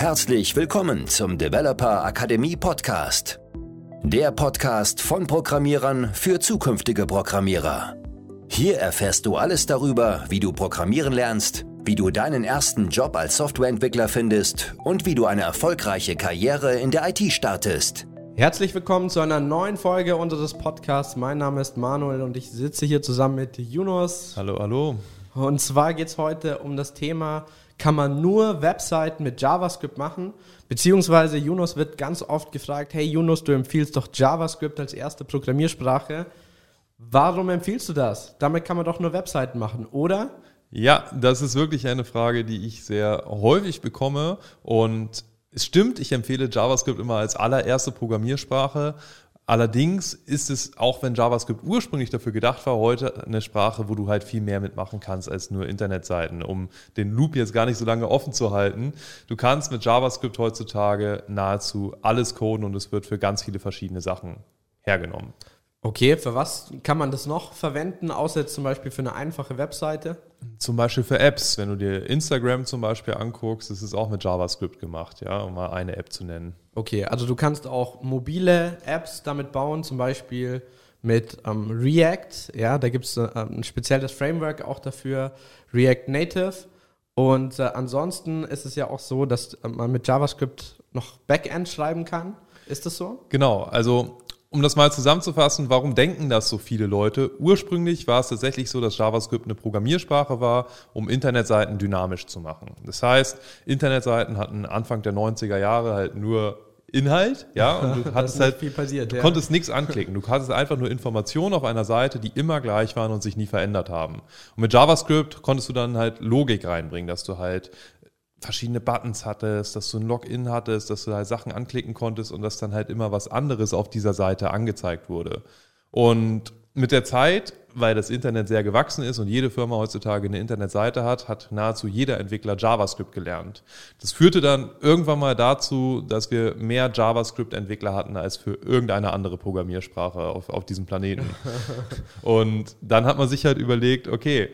Herzlich willkommen zum Developer Akademie Podcast. Der Podcast von Programmierern für zukünftige Programmierer. Hier erfährst du alles darüber, wie du programmieren lernst, wie du deinen ersten Job als Softwareentwickler findest und wie du eine erfolgreiche Karriere in der IT startest. Herzlich willkommen zu einer neuen Folge unseres Podcasts. Mein Name ist Manuel und ich sitze hier zusammen mit Yunus. Hallo, hallo. Und zwar geht es heute um das Thema, kann man nur Webseiten mit JavaScript machen? Beziehungsweise Yunus wird ganz oft gefragt, hey Yunus, du empfiehlst doch JavaScript als erste Programmiersprache. Warum empfiehlst du das? Damit kann man doch nur Webseiten machen, oder? Ja, das ist wirklich eine Frage, die ich sehr häufig bekomme und es stimmt, ich empfehle JavaScript immer als allererste Programmiersprache. Allerdings ist es, auch wenn JavaScript ursprünglich dafür gedacht war, heute eine Sprache, wo du halt viel mehr mitmachen kannst als nur Internetseiten, um den Loop jetzt gar nicht so lange offen zu halten. Du kannst mit JavaScript heutzutage nahezu alles coden und es wird für ganz viele verschiedene Sachen hergenommen. Okay, für was kann man das noch verwenden, außer jetzt zum Beispiel für eine einfache Webseite? Zum Beispiel für Apps. Wenn du dir Instagram zum Beispiel anguckst, das ist auch mit JavaScript gemacht, ja, um mal eine App zu nennen. Okay, also du kannst auch mobile Apps damit bauen, zum Beispiel mit ähm, React. Ja, da gibt es äh, ein spezielles Framework auch dafür, React Native. Und äh, ansonsten ist es ja auch so, dass äh, man mit JavaScript noch Backend schreiben kann. Ist das so? Genau, also um das mal zusammenzufassen, warum denken das so viele Leute? Ursprünglich war es tatsächlich so, dass JavaScript eine Programmiersprache war, um Internetseiten dynamisch zu machen. Das heißt, Internetseiten hatten Anfang der 90er Jahre halt nur Inhalt, ja, und du hattest halt viel passiert, du ja. konntest nichts anklicken. Du hattest einfach nur Informationen auf einer Seite, die immer gleich waren und sich nie verändert haben. Und mit JavaScript konntest du dann halt Logik reinbringen, dass du halt verschiedene Buttons hattest, dass du ein Login hattest, dass du halt Sachen anklicken konntest und dass dann halt immer was anderes auf dieser Seite angezeigt wurde. Und mit der Zeit weil das Internet sehr gewachsen ist und jede Firma heutzutage eine Internetseite hat, hat nahezu jeder Entwickler JavaScript gelernt. Das führte dann irgendwann mal dazu, dass wir mehr JavaScript-Entwickler hatten als für irgendeine andere Programmiersprache auf, auf diesem Planeten. und dann hat man sich halt überlegt, okay,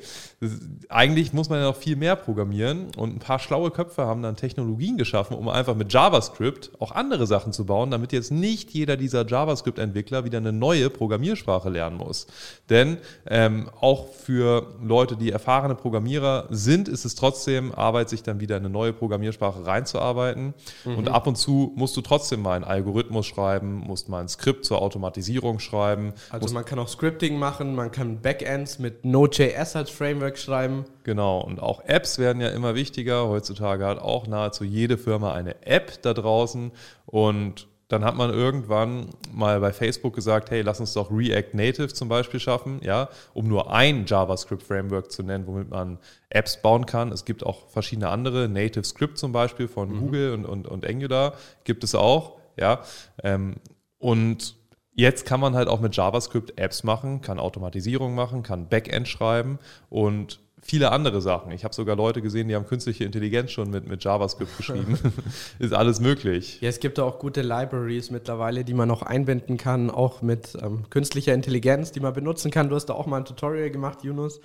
eigentlich muss man ja noch viel mehr programmieren und ein paar schlaue Köpfe haben dann Technologien geschaffen, um einfach mit JavaScript auch andere Sachen zu bauen, damit jetzt nicht jeder dieser JavaScript-Entwickler wieder eine neue Programmiersprache lernen muss. Denn ähm, auch für Leute, die erfahrene Programmierer sind, ist es trotzdem Arbeit, sich dann wieder eine neue Programmiersprache reinzuarbeiten. Mhm. Und ab und zu musst du trotzdem mal einen Algorithmus schreiben, musst mal ein Skript zur Automatisierung schreiben. Also man kann auch Scripting machen, man kann Backends mit Node.js als Framework schreiben. Genau, und auch Apps werden ja immer wichtiger. Heutzutage hat auch nahezu jede Firma eine App da draußen und dann hat man irgendwann mal bei Facebook gesagt, hey, lass uns doch React Native zum Beispiel schaffen, ja, um nur ein JavaScript-Framework zu nennen, womit man Apps bauen kann. Es gibt auch verschiedene andere, Native Script zum Beispiel von mhm. Google und, und, und Angular gibt es auch, ja. Ähm, und jetzt kann man halt auch mit JavaScript Apps machen, kann Automatisierung machen, kann Backend schreiben und viele andere Sachen. Ich habe sogar Leute gesehen, die haben künstliche Intelligenz schon mit, mit JavaScript geschrieben. ist alles möglich. Ja, es gibt auch gute Libraries mittlerweile, die man noch einbinden kann, auch mit ähm, künstlicher Intelligenz, die man benutzen kann. Du hast da auch mal ein Tutorial gemacht, Yunus.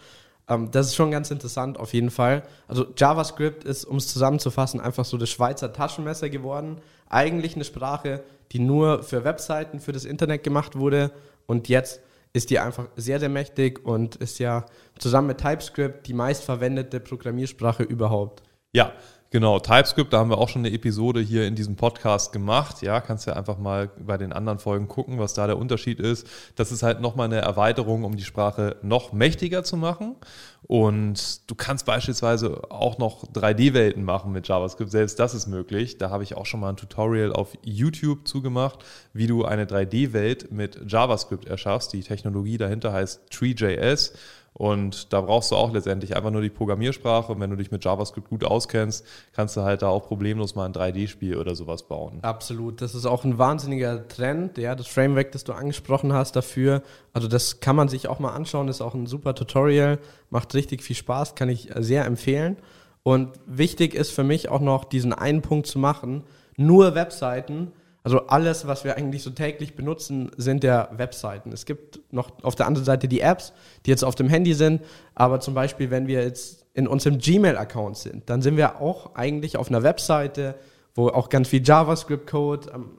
Ähm, das ist schon ganz interessant auf jeden Fall. Also JavaScript ist, um es zusammenzufassen, einfach so das Schweizer Taschenmesser geworden. Eigentlich eine Sprache, die nur für Webseiten, für das Internet gemacht wurde und jetzt ist die einfach sehr, sehr mächtig und ist ja zusammen mit TypeScript die meistverwendete Programmiersprache überhaupt. Ja, Genau, TypeScript, da haben wir auch schon eine Episode hier in diesem Podcast gemacht. Ja, kannst ja einfach mal bei den anderen Folgen gucken, was da der Unterschied ist. Das ist halt nochmal eine Erweiterung, um die Sprache noch mächtiger zu machen. Und du kannst beispielsweise auch noch 3D-Welten machen mit JavaScript. Selbst das ist möglich. Da habe ich auch schon mal ein Tutorial auf YouTube zugemacht, wie du eine 3D-Welt mit JavaScript erschaffst. Die Technologie dahinter heißt Tree.js. Und da brauchst du auch letztendlich einfach nur die Programmiersprache. Und wenn du dich mit JavaScript gut auskennst, kannst du halt da auch problemlos mal ein 3D-Spiel oder sowas bauen. Absolut. Das ist auch ein wahnsinniger Trend, ja, das Framework, das du angesprochen hast dafür. Also das kann man sich auch mal anschauen, ist auch ein super Tutorial, macht richtig viel Spaß, kann ich sehr empfehlen. Und wichtig ist für mich auch noch, diesen einen Punkt zu machen. Nur Webseiten also alles, was wir eigentlich so täglich benutzen, sind ja Webseiten. Es gibt noch auf der anderen Seite die Apps, die jetzt auf dem Handy sind, aber zum Beispiel, wenn wir jetzt in unserem Gmail-Account sind, dann sind wir auch eigentlich auf einer Webseite, wo auch ganz viel JavaScript-Code ähm,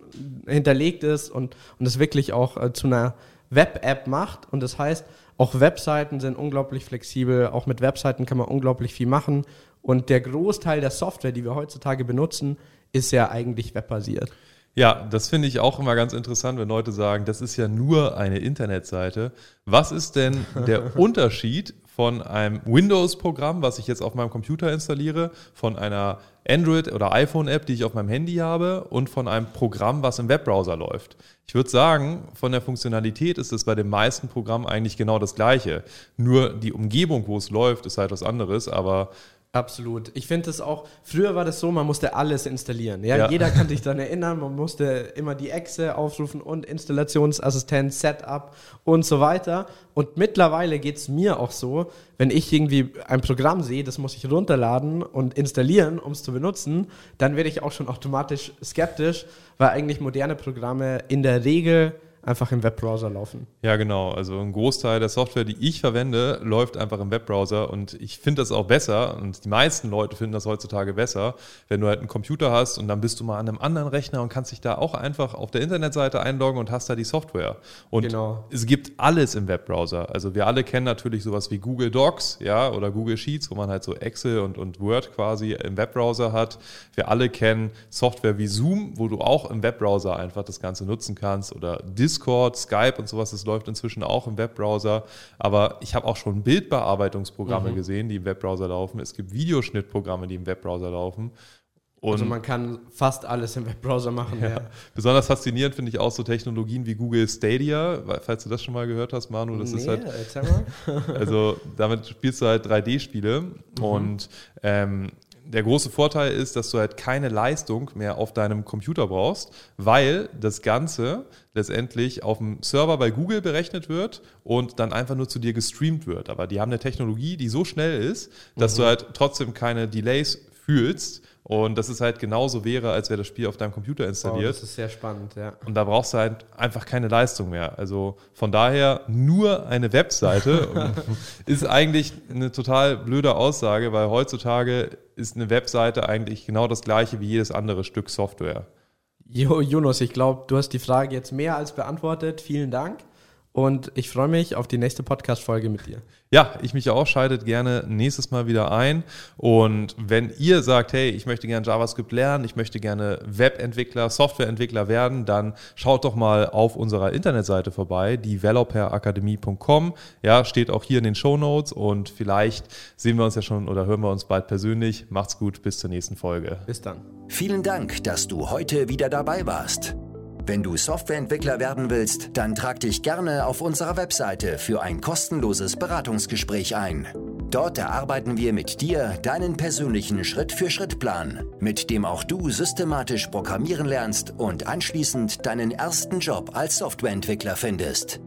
hinterlegt ist und, und wirklich auch äh, zu einer Web-App macht. Und das heißt, auch Webseiten sind unglaublich flexibel. Auch mit Webseiten kann man unglaublich viel machen. Und der Großteil der Software, die wir heutzutage benutzen, ist ja eigentlich webbasiert. Ja, das finde ich auch immer ganz interessant, wenn Leute sagen, das ist ja nur eine Internetseite. Was ist denn der Unterschied von einem Windows-Programm, was ich jetzt auf meinem Computer installiere, von einer Android- oder iPhone-App, die ich auf meinem Handy habe, und von einem Programm, was im Webbrowser läuft. Ich würde sagen, von der Funktionalität ist es bei den meisten Programmen eigentlich genau das Gleiche. Nur die Umgebung, wo es läuft, ist halt was anderes, aber Absolut. Ich finde es auch, früher war das so, man musste alles installieren. Ja? ja? Jeder kann sich daran erinnern, man musste immer die Exe aufrufen und Installationsassistent, Setup und so weiter. Und mittlerweile geht es mir auch so, wenn ich irgendwie ein Programm sehe, das muss ich runterladen und installieren, um es zu benutzen, dann werde ich auch schon automatisch skeptisch, weil eigentlich moderne Programme in der Regel einfach im Webbrowser laufen. Ja, genau. Also ein Großteil der Software, die ich verwende, läuft einfach im Webbrowser und ich finde das auch besser und die meisten Leute finden das heutzutage besser, wenn du halt einen Computer hast und dann bist du mal an einem anderen Rechner und kannst dich da auch einfach auf der Internetseite einloggen und hast da die Software. Und genau. es gibt alles im Webbrowser. Also wir alle kennen natürlich sowas wie Google Docs, ja, oder Google Sheets, wo man halt so Excel und, und Word quasi im Webbrowser hat. Wir alle kennen Software wie Zoom, wo du auch im Webbrowser einfach das Ganze nutzen kannst oder Discord Discord, Skype und sowas, das läuft inzwischen auch im Webbrowser. Aber ich habe auch schon Bildbearbeitungsprogramme mhm. gesehen, die im Webbrowser laufen. Es gibt Videoschnittprogramme, die im Webbrowser laufen. Und also man kann fast alles im Webbrowser machen. Ja. Ja. Besonders faszinierend finde ich auch so Technologien wie Google Stadia, falls du das schon mal gehört hast, Manu. Das nee, ist halt. also damit spielst du halt 3D-Spiele mhm. und ähm, der große Vorteil ist, dass du halt keine Leistung mehr auf deinem Computer brauchst, weil das Ganze letztendlich auf dem Server bei Google berechnet wird und dann einfach nur zu dir gestreamt wird. Aber die haben eine Technologie, die so schnell ist, dass mhm. du halt trotzdem keine Delays fühlst und das ist halt genauso wäre, als wäre das Spiel auf deinem Computer installiert. Oh, das ist sehr spannend, ja. Und da brauchst du halt einfach keine Leistung mehr. Also von daher nur eine Webseite ist eigentlich eine total blöde Aussage, weil heutzutage ist eine Webseite eigentlich genau das gleiche wie jedes andere Stück Software. Jo, Jonas, ich glaube, du hast die Frage jetzt mehr als beantwortet. Vielen Dank. Und ich freue mich auf die nächste Podcast-Folge mit dir. Ja, ich mich auch. Schaltet gerne nächstes Mal wieder ein. Und wenn ihr sagt, hey, ich möchte gerne JavaScript lernen, ich möchte gerne Webentwickler, Softwareentwickler werden, dann schaut doch mal auf unserer Internetseite vorbei, developerakademie.com. Ja, steht auch hier in den Show Notes und vielleicht sehen wir uns ja schon oder hören wir uns bald persönlich. Macht's gut, bis zur nächsten Folge. Bis dann. Vielen Dank, dass du heute wieder dabei warst. Wenn du Softwareentwickler werden willst, dann trag dich gerne auf unserer Webseite für ein kostenloses Beratungsgespräch ein. Dort erarbeiten wir mit dir deinen persönlichen Schritt-für-Schritt-Plan, mit dem auch du systematisch programmieren lernst und anschließend deinen ersten Job als Softwareentwickler findest.